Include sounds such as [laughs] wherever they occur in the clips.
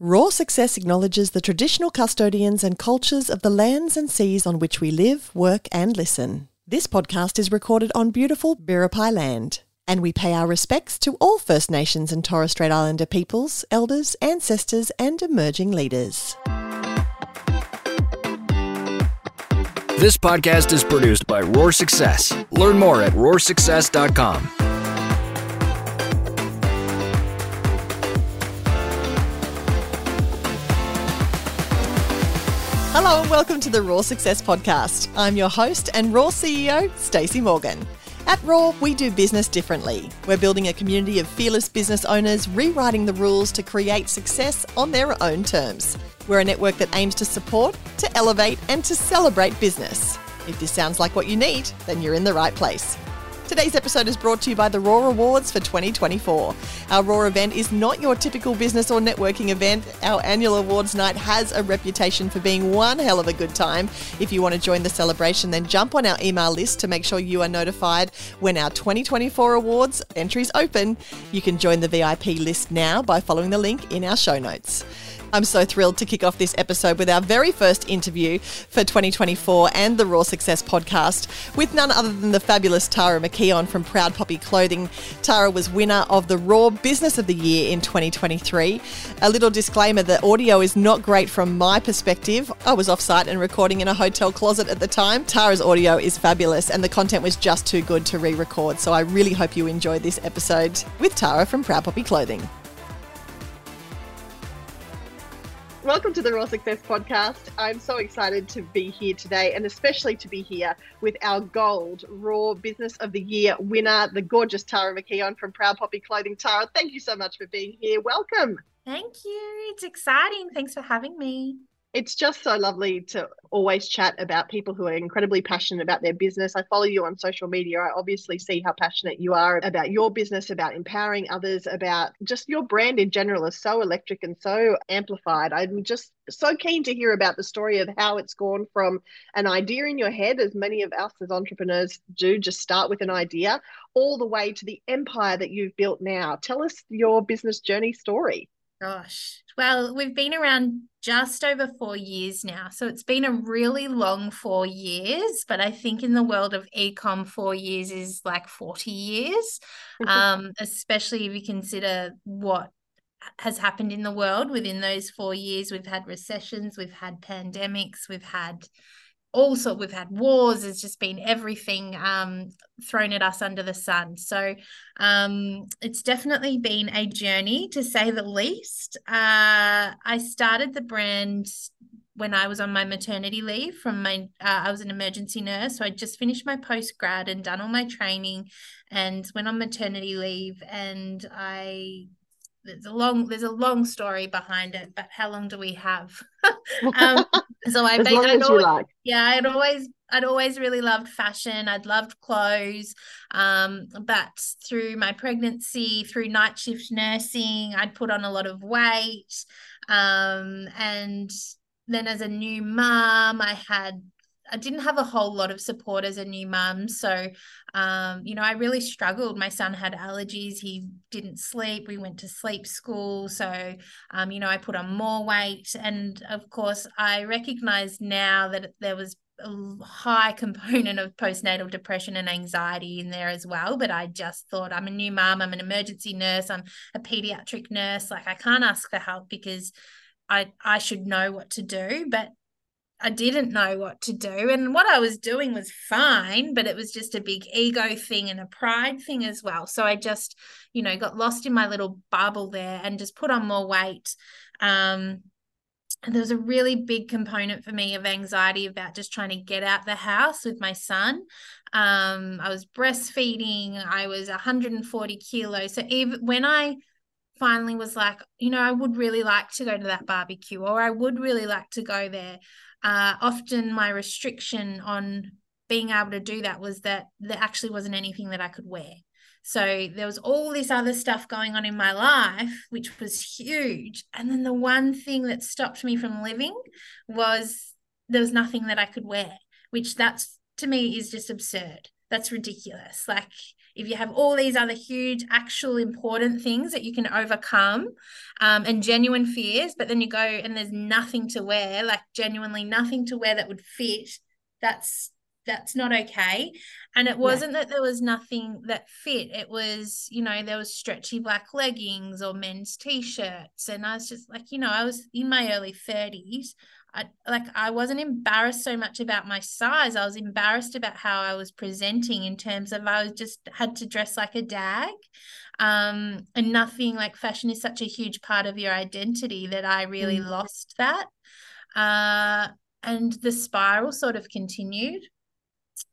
Roar Success acknowledges the traditional custodians and cultures of the lands and seas on which we live, work, and listen. This podcast is recorded on beautiful Biripi land, and we pay our respects to all First Nations and Torres Strait Islander peoples, elders, ancestors, and emerging leaders. This podcast is produced by Roar Success. Learn more at roarsuccess.com. Hello and welcome to the Roar Success Podcast. I'm your host and Roar CEO, Stacey Morgan. At Roar, we do business differently. We're building a community of fearless business owners rewriting the rules to create success on their own terms. We're a network that aims to support, to elevate, and to celebrate business. If this sounds like what you need, then you're in the right place. Today's episode is brought to you by the Roar Awards for 2024. Our Roar event is not your typical business or networking event. Our annual awards night has a reputation for being one hell of a good time. If you want to join the celebration, then jump on our email list to make sure you are notified when our 2024 awards entries open. You can join the VIP list now by following the link in our show notes. I'm so thrilled to kick off this episode with our very first interview for 2024 and the Roar Success podcast with none other than the fabulous Tara McKeon from Proud Poppy Clothing. Tara was winner of the Roar Business of the Year in 2023. A little disclaimer the audio is not great from my perspective. I was offsite and recording in a hotel closet at the time. Tara's audio is fabulous and the content was just too good to re record. So I really hope you enjoyed this episode with Tara from Proud Poppy Clothing. Welcome to the Roar Success Podcast. I'm so excited to be here today and especially to be here with our gold Roar Business of the Year winner, the gorgeous Tara McKeon from Proud Poppy Clothing. Tara, thank you so much for being here. Welcome. Thank you. It's exciting. Thanks for having me it's just so lovely to always chat about people who are incredibly passionate about their business. I follow you on social media. I obviously see how passionate you are about your business, about empowering others, about just your brand in general is so electric and so amplified. I'm just so keen to hear about the story of how it's gone from an idea in your head, as many of us as entrepreneurs do, just start with an idea, all the way to the empire that you've built now. Tell us your business journey story. Gosh. Well, we've been around just over four years now. So it's been a really long four years, but I think in the world of ecom, four years is like 40 years, [laughs] um, especially if you consider what has happened in the world within those four years. We've had recessions, we've had pandemics, we've had also we've had wars there's just been everything um, thrown at us under the sun. So um, it's definitely been a journey to say the least. Uh, i started the brand when i was on my maternity leave from my uh, i was an emergency nurse. So i just finished my post grad and done all my training and went on maternity leave. And i there's a long there's a long story behind it but how long do we have [laughs] [laughs] um, so i as always, like. yeah i'd always i'd always really loved fashion i'd loved clothes um, but through my pregnancy through night shift nursing i'd put on a lot of weight um, and then as a new mom i had I didn't have a whole lot of support as a new mum. So, um, you know, I really struggled. My son had allergies. He didn't sleep. We went to sleep school. So, um, you know, I put on more weight. And of course, I recognize now that there was a high [laughs] component of postnatal depression and anxiety in there as well. But I just thought, I'm a new mum. I'm an emergency nurse. I'm a pediatric nurse. Like, I can't ask for help because I, I should know what to do. But I didn't know what to do. And what I was doing was fine, but it was just a big ego thing and a pride thing as well. So I just, you know, got lost in my little bubble there and just put on more weight. Um, and there was a really big component for me of anxiety about just trying to get out the house with my son. Um, I was breastfeeding, I was 140 kilos. So even when I finally was like, you know, I would really like to go to that barbecue or I would really like to go there uh, often my restriction on being able to do that was that there actually wasn't anything that I could wear. So there was all this other stuff going on in my life, which was huge. And then the one thing that stopped me from living was there was nothing that I could wear, which that's to me is just absurd that's ridiculous. Like if you have all these other huge, actual important things that you can overcome um, and genuine fears, but then you go and there's nothing to wear, like genuinely nothing to wear that would fit, that's that's not okay and it wasn't yeah. that there was nothing that fit it was you know there was stretchy black leggings or men's t-shirts and i was just like you know i was in my early 30s I like I wasn't embarrassed so much about my size. I was embarrassed about how I was presenting in terms of I was just had to dress like a dag. Um, and nothing like fashion is such a huge part of your identity that I really mm. lost that. Uh, and the spiral sort of continued.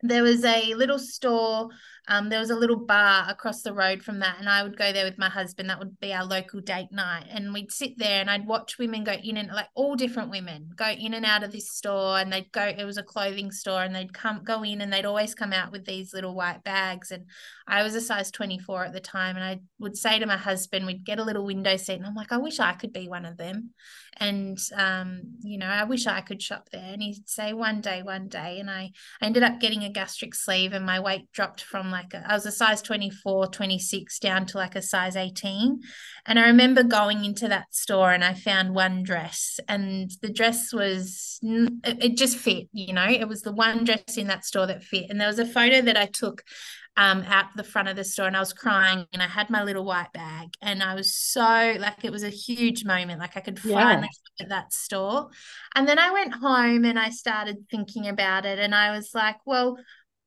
There was a little store um, there was a little bar across the road from that, and I would go there with my husband. That would be our local date night, and we'd sit there and I'd watch women go in and like all different women go in and out of this store, and they'd go. It was a clothing store, and they'd come go in, and they'd always come out with these little white bags. And I was a size twenty four at the time, and I would say to my husband, we'd get a little window seat, and I'm like, I wish I could be one of them, and um, you know, I wish I could shop there. And he'd say, one day, one day, and I, I ended up getting a gastric sleeve, and my weight dropped from like like I was a size 24, 26 down to like a size 18. And I remember going into that store and I found one dress and the dress was, it just fit, you know, it was the one dress in that store that fit. And there was a photo that I took um, out the front of the store and I was crying and I had my little white bag and I was so like it was a huge moment like I could finally yeah. at that store and then I went home and I started thinking about it and I was like well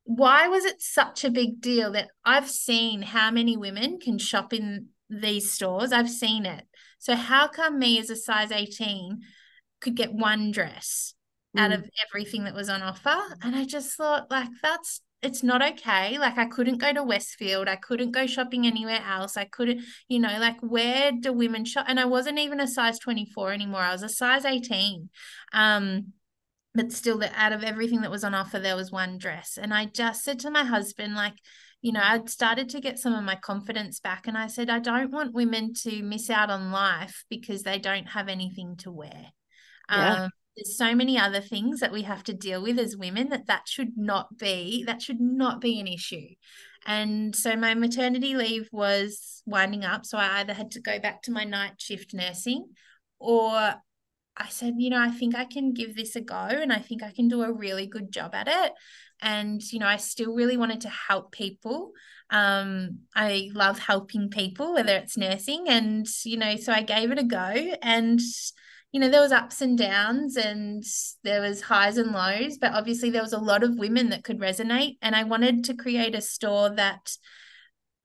why was it such a big deal that I've seen how many women can shop in these stores? I've seen it. So how come me as a size 18 could get one dress mm. out of everything that was on offer? And I just thought like that's it's not okay. Like I couldn't go to Westfield. I couldn't go shopping anywhere else. I couldn't, you know, like where do women shop? And I wasn't even a size 24 anymore. I was a size 18. Um, but still that out of everything that was on offer there was one dress. And i just said to my husband like you know i'd started to get some of my confidence back and i said i don't want women to miss out on life because they don't have anything to wear. Yeah. um, there's so many other things that we have to deal with as women that that should not be that should not be an issue. And so my maternity leave was winding up so i either had to go back to my night shift nursing or I said, you know, I think I can give this a go and I think I can do a really good job at it. And, you know, I still really wanted to help people. Um, I love helping people, whether it's nursing. And, you know, so I gave it a go. And, you know, there was ups and downs and there was highs and lows, but obviously there was a lot of women that could resonate. And I wanted to create a store that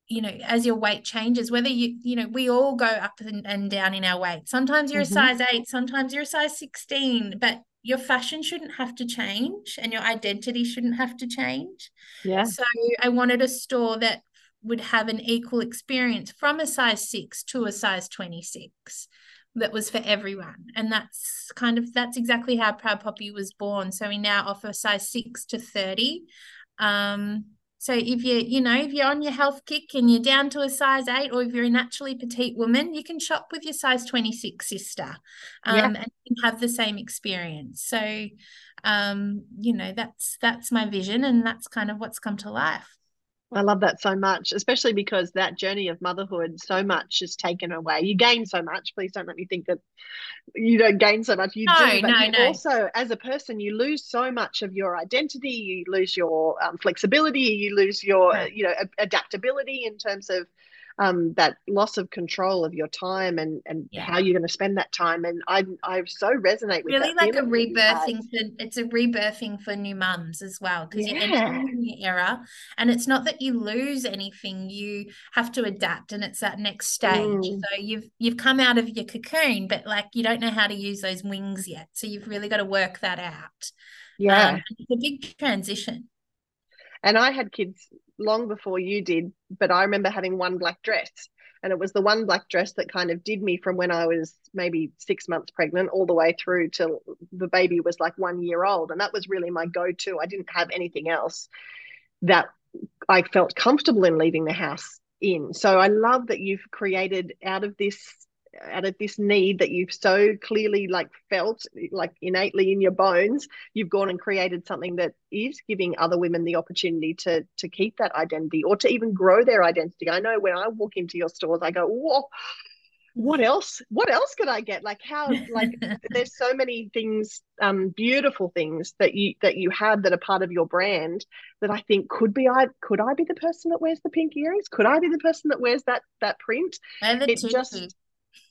you know as your weight changes whether you you know we all go up and, and down in our weight. Sometimes you're mm-hmm. a size 8 sometimes you're a size 16 but your fashion shouldn't have to change and your identity shouldn't have to change. Yeah. So i wanted a store that would have an equal experience from a size 6 to a size 26 that was for everyone. And that's kind of that's exactly how proud poppy was born. So we now offer size 6 to 30 um so if you you know if you're on your health kick and you're down to a size eight, or if you're a naturally petite woman, you can shop with your size 26 sister, um, yeah. and have the same experience. So, um, you know that's that's my vision, and that's kind of what's come to life. I love that so much, especially because that journey of motherhood, so much is taken away. You gain so much. Please don't let me think that you don't gain so much. You no, do, but no, you no. also, as a person, you lose so much of your identity. You lose your um, flexibility. You lose your, right. you know, adaptability in terms of um, that loss of control of your time and and yeah. how you're going to spend that time. And I I so resonate with really like a rebirthing for it's a rebirthing for new mums as well because yeah. you're entering a new era, and it's not that you lose anything, you have to adapt, and it's that next stage. Mm. So you've you've come out of your cocoon, but like you don't know how to use those wings yet, so you've really got to work that out. Yeah, um, it's a big transition. And I had kids long before you did, but I remember having one black dress. And it was the one black dress that kind of did me from when I was maybe six months pregnant all the way through till the baby was like one year old. And that was really my go to. I didn't have anything else that I felt comfortable in leaving the house in. So I love that you've created out of this out of this need that you've so clearly like felt like innately in your bones you've gone and created something that is giving other women the opportunity to to keep that identity or to even grow their identity. I know when i walk into your stores i go whoa what else what else could i get? Like how like [laughs] there's so many things um beautiful things that you that you have that are part of your brand that i think could be i could i be the person that wears the pink earrings? Could i be the person that wears that that print? And the it just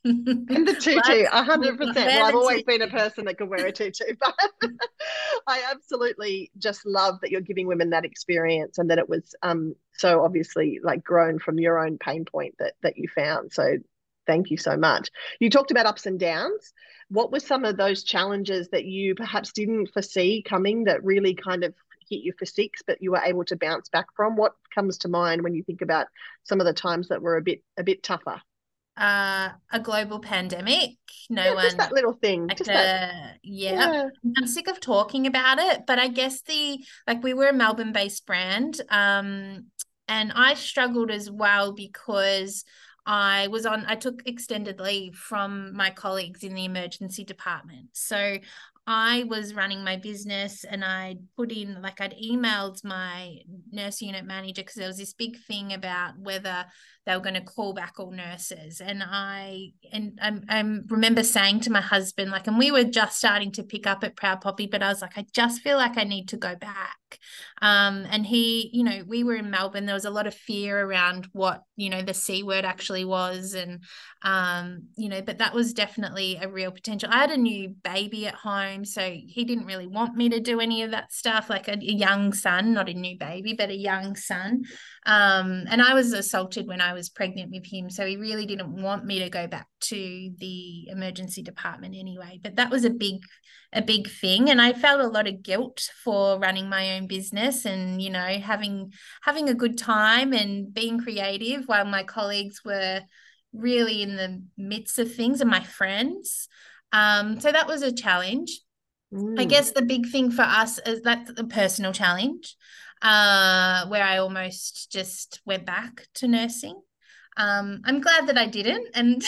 and the [laughs] tutu, a hundred percent. Well, I've always been a person that could wear a tutu, [laughs] but I absolutely just love that you're giving women that experience and that it was um so obviously like grown from your own pain point that that you found. So Thank you so much. You talked about ups and downs. What were some of those challenges that you perhaps didn't foresee coming that really kind of hit you for six, but you were able to bounce back from? What comes to mind when you think about some of the times that were a bit a bit tougher? Uh, a global pandemic. No yeah, one. Just that little thing. Like just a, that. Yeah. yeah. I'm sick of talking about it, but I guess the like we were a Melbourne-based brand, um, and I struggled as well because I was on, I took extended leave from my colleagues in the emergency department. So I was running my business and I'd put in, like, I'd emailed my nurse unit manager because there was this big thing about whether they were going to call back all nurses. And I, and I, I remember saying to my husband, like, and we were just starting to pick up at Proud Poppy, but I was like, I just feel like I need to go back. Um, and he, you know, we were in Melbourne, there was a lot of fear around what, you know, the C word actually was. And, um, you know, but that was definitely a real potential. I had a new baby at home, so he didn't really want me to do any of that stuff, like a, a young son, not a new baby, but a young son. Um, and I was assaulted when I was pregnant with him, so he really didn't want me to go back to the emergency department anyway. But that was a big, a big thing, and I felt a lot of guilt for running my own business and you know having having a good time and being creative while my colleagues were really in the midst of things and my friends. Um, so that was a challenge. Mm. I guess the big thing for us is that's the personal challenge, uh, where I almost just went back to nursing. Um, I'm glad that I didn't, and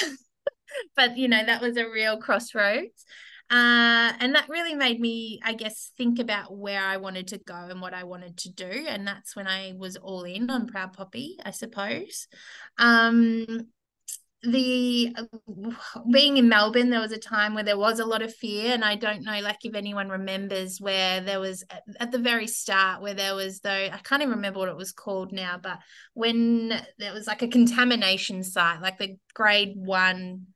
[laughs] but you know that was a real crossroads. Uh, and that really made me, I guess, think about where I wanted to go and what I wanted to do. And that's when I was all in on Proud Poppy, I suppose. Um, the being in Melbourne, there was a time where there was a lot of fear, and I don't know, like if anyone remembers where there was at, at the very start where there was though I can't even remember what it was called now, but when there was like a contamination site, like the grade one,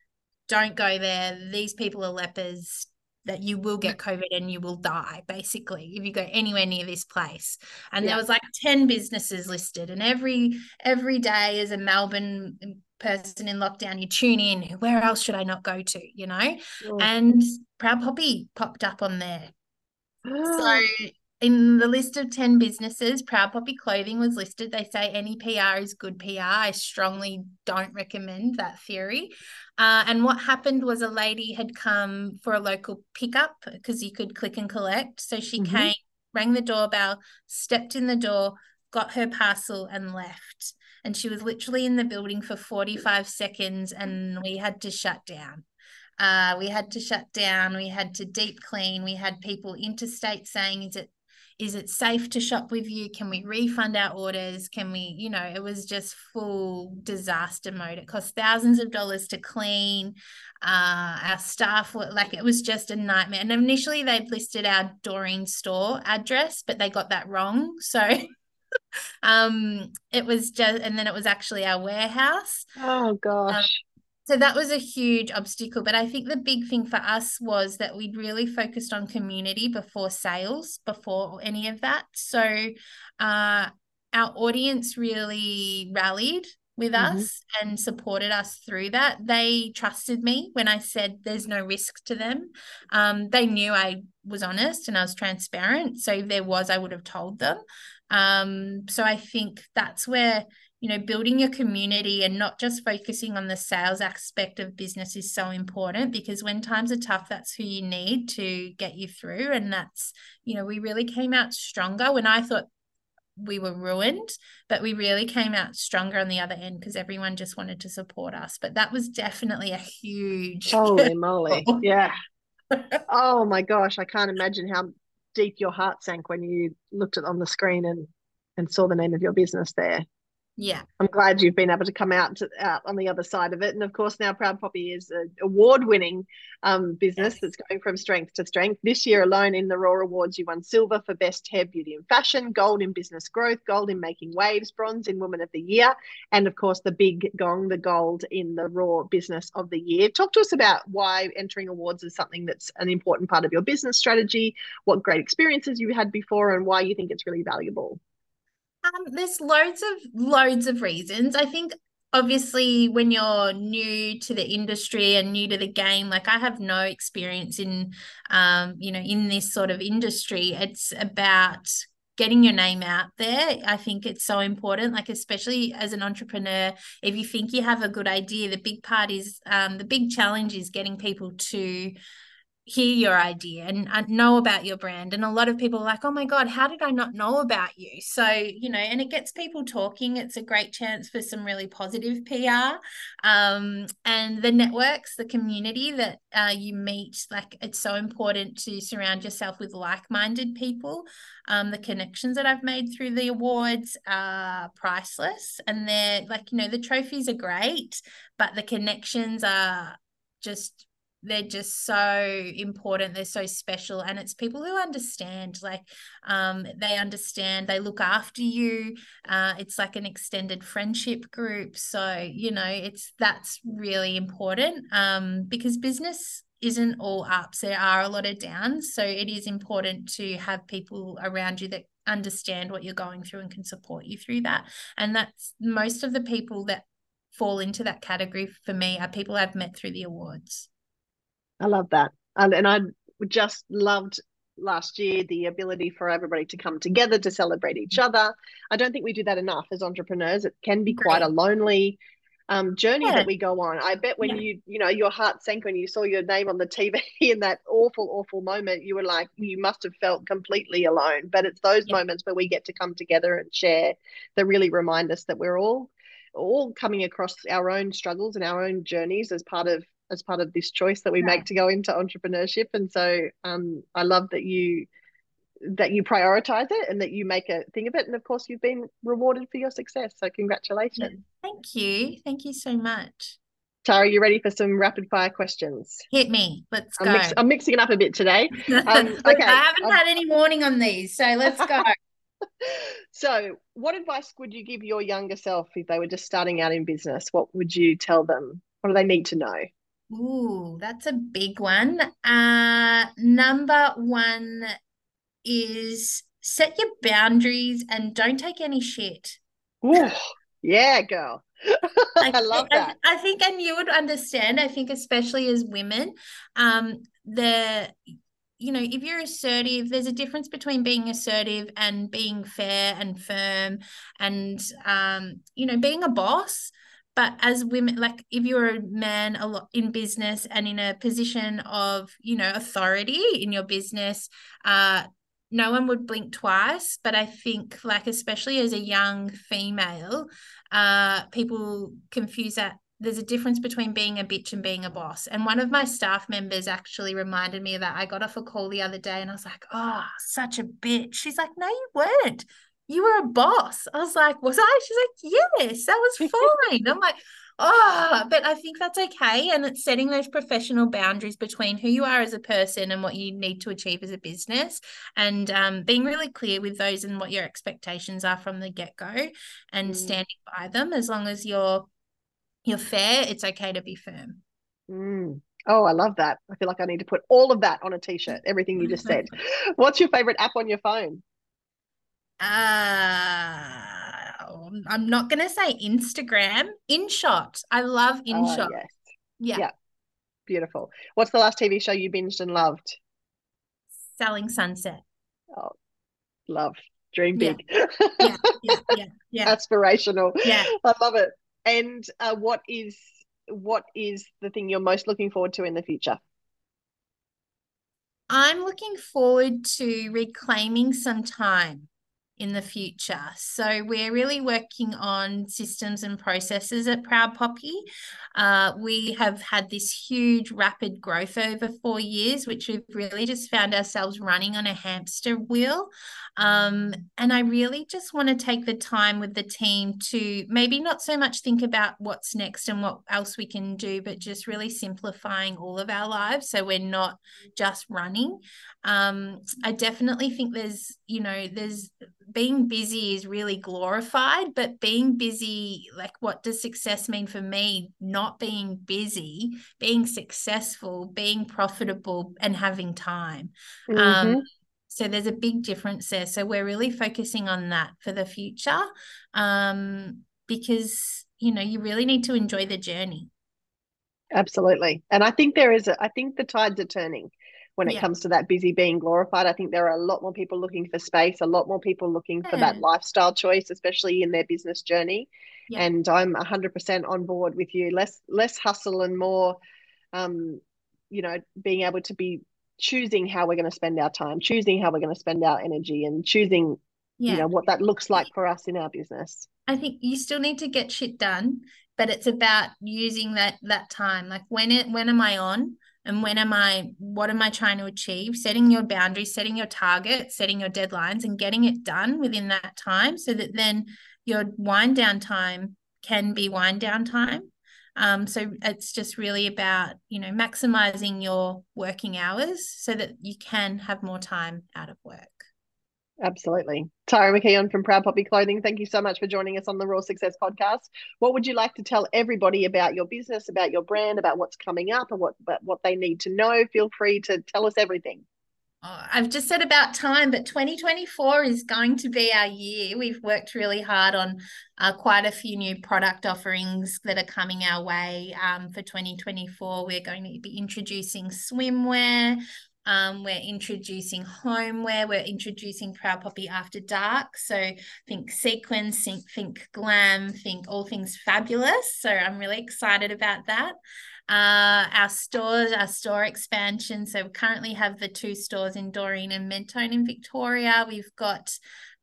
don't go there. These people are lepers. That you will get COVID and you will die, basically, if you go anywhere near this place. And yeah. there was like 10 businesses listed, and every every day as a Melbourne person in lockdown, you tune in, where else should I not go to, you know? And Proud Poppy popped up on there. so [gasps] [laughs] in the list of 10 businesses, Proud Poppy Clothing was listed. They say any PR is good PR. I strongly don't recommend that theory. Uh, and what happened was a lady had come for a local pickup because you could click and collect. So she mm-hmm. came, rang the doorbell, stepped in the door, got her parcel, and left and she was literally in the building for 45 seconds and we had to shut down uh, we had to shut down we had to deep clean we had people interstate saying is it is it safe to shop with you? Can we refund our orders? Can we you know it was just full disaster mode. It cost thousands of dollars to clean uh, our staff were like it was just a nightmare. And initially they'd listed our doreen store address but they got that wrong. So [laughs] um, it was just, and then it was actually our warehouse. Oh um, gosh. So that was a huge obstacle. But I think the big thing for us was that we'd really focused on community before sales, before any of that. So uh, our audience really rallied with mm-hmm. us and supported us through that. They trusted me when I said there's no risk to them. Um, they knew I was honest and I was transparent. So if there was, I would have told them. Um, so I think that's where you know building your community and not just focusing on the sales aspect of business is so important because when times are tough that's who you need to get you through and that's you know we really came out stronger when i thought we were ruined, but we really came out stronger on the other end because everyone just wanted to support us. But that was definitely a huge. Holy [laughs] moly! Yeah. [laughs] oh my gosh, I can't imagine how deep your heart sank when you looked at on the screen and and saw the name of your business there yeah. I'm glad you've been able to come out to, out on the other side of it. And of course now proud poppy is an award winning um, business yes. that's going from strength to strength. This year alone in the roar awards you won silver for best hair beauty and fashion gold in business growth gold in making waves bronze in woman of the year and of course the big gong the gold in the roar business of the year. Talk to us about why entering awards is something that's an important part of your business strategy what great experiences you had before and why you think it's really valuable um, there's loads of loads of reasons. I think obviously when you're new to the industry and new to the game like i have no experience in um, you know in this sort of industry it's about getting your name out there i think it's so important like especially as an entrepreneur if you think you have a good idea the big part is um, the big challenge is getting people to hear your idea and know about your brand and a lot of people are like oh my god how did i not know about you? So you know and it gets people talking it's a great chance for some really positive pr um, and the networks the community that uh, you meet like it's so important to surround yourself with like-minded people um, the connections that i've made through the awards are priceless and they're like you know the trophies are great but the connections are just they're just so important they're so special and it's people who understand like um, they understand they look after you uh, it's like an extended friendship group so you know it's that's really important um, because business isn't all ups there are a lot of downs so it is important to have people around you that understand what you're going through and can support you through that and that's most of the people that fall into that category for me are people I've met through the awards I love that. And, and I just loved last year the ability for everybody to come together to celebrate each other. I don't think we do that enough as entrepreneurs. It can be quite a lonely um, journey yeah. that we go on. I bet when yeah. you, you know, your heart sank when you saw your name on the TV [laughs] in that awful, awful moment, you were like, you must have felt completely alone. But it's those yeah. moments where we get to come together and share that really remind us that we're all all coming across our own struggles and our own journeys as part of as part of this choice that we yeah. make to go into entrepreneurship. And so um, I love that you that you prioritize it and that you make a thing of it. And of course, you've been rewarded for your success. So congratulations. Thank you. Thank you so much. Tara, you ready for some rapid fire questions? Hit me. Let's I'm go. Mix, I'm mixing it up a bit today. [laughs] Um, okay. I haven't had any warning on these, so let's go. [laughs] so, what advice would you give your younger self if they were just starting out in business? What would you tell them? What do they need to know? Ooh, that's a big one. Uh, number one is set your boundaries and don't take any shit. Ooh, yeah, girl. [laughs] I love that. I, I, think, and you would understand. I think, especially as women, um, the you know, if you're assertive, there's a difference between being assertive and being fair and firm, and um, you know, being a boss but as women like if you're a man a lot in business and in a position of you know authority in your business uh no one would blink twice but i think like especially as a young female uh people confuse that there's a difference between being a bitch and being a boss. And one of my staff members actually reminded me of that. I got off a call the other day and I was like, oh, such a bitch. She's like, no, you weren't you were a boss. I was like, was I? She's like, yes, that was [laughs] fine. I'm like, oh, but I think that's okay. And it's setting those professional boundaries between who you are as a person and what you need to achieve as a business and um, being really clear with those and what your expectations are from the get-go and mm. standing by them as long as you're you're fair, it's okay to be firm. Mm. Oh, I love that. I feel like I need to put all of that on a t-shirt, everything you just said. [laughs] What's your favorite app on your phone? Uh I'm not gonna say Instagram. InShot. I love oh, InShot. yes. Yeah. Yeah. Beautiful. What's the last TV show you binged and loved? Selling Sunset. Oh, love. Dream big. Yeah. yeah, yeah, [laughs] yeah, yeah. Aspirational. Yeah. I love it. And uh, what is what is the thing you're most looking forward to in the future? I'm looking forward to reclaiming some time in the future. So we're really working on systems and processes at Proud Poppy. Uh, we have had this huge rapid growth over four years, which we've really just found ourselves running on a hamster wheel. Um, and I really just want to take the time with the team to maybe not so much think about what's next and what else we can do, but just really simplifying all of our lives so we're not just running. Um, I definitely think there's, you know, there's being busy is really glorified, but being busy, like what does success mean for me? Not being busy, being successful, being profitable, and having time. Um, mm-hmm. Um, so there's a big difference there. So we're really focusing on that for the future um, because, you know, you really need to enjoy the journey. Absolutely. And I think there is, a, I think the tides are turning when it yeah. comes to that busy being glorified. I think there are a lot more people looking for space, a lot more people looking yeah. for that lifestyle choice, especially in their business journey. Yeah. And I'm 100% on board with you. Less less hustle and more, um, you know, being able to be choosing how we're going to spend our time, choosing how we're going to spend our energy, and choosing, you know, what that looks like for us in our business. I think you still need to get shit done, but it's about using that that time. Like when it when am I on? And when am i what am i trying to achieve? Setting your boundaries setting your targets setting your deadlines and getting it done within that time so that then your wind down time can be wind down time. Um, so it's just really about you know maximizing your working hours so that you can have more time out of work Absolutely. Tara McKeon from Proud Poppy Clothing, thank you so much for joining us on the Roar Success podcast. What would you like to tell everybody about your business, about your brand, about what's coming up and what what they need to know? Feel free to tell us everything. Oh, I've just said about time, but 2024 is going to be our year. We've worked really hard on uh, quite a few new product offerings that are coming our way um, for 2024. We're going to be introducing swimwear. Um, we're introducing homeware. We're introducing Proud Poppy After Dark. So think sequins, think, think glam, think all things fabulous. So I'm really excited about that. Uh, our stores, our store expansion. So we currently have the two stores in Doreen and Mentone in Victoria. We've got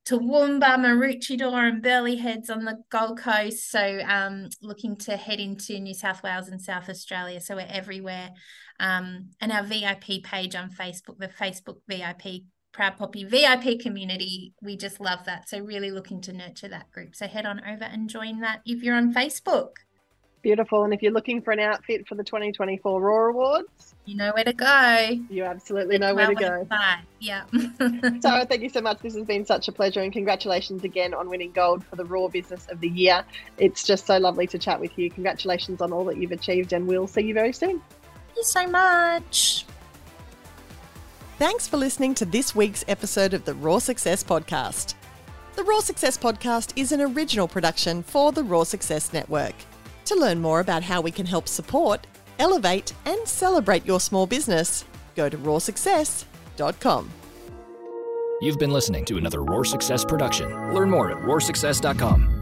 Toowoomba, Maroochydore, and Burleigh Heads on the Gold Coast. So, um, looking to head into New South Wales and South Australia. So, we're everywhere. Um, and our VIP page on Facebook, the Facebook VIP Proud Poppy VIP community, we just love that. So, really looking to nurture that group. So, head on over and join that if you're on Facebook. Beautiful. And if you're looking for an outfit for the 2024 Roar Awards, you know where to go. You absolutely know where to go. Bye. Yeah. [laughs] Tara, [laughs] thank you so much. This has been such a pleasure. And congratulations again on winning gold for the Roar Business of the Year. It's just so lovely to chat with you. Congratulations on all that you've achieved, and we'll see you very soon. Thank you so much. Thanks for listening to this week's episode of the Roar Success Podcast. The Roar Success Podcast is an original production for the Roar Success Network. To learn more about how we can help support, elevate, and celebrate your small business, go to roarsuccess.com. You've been listening to another Roar Success production. Learn more at roarsuccess.com.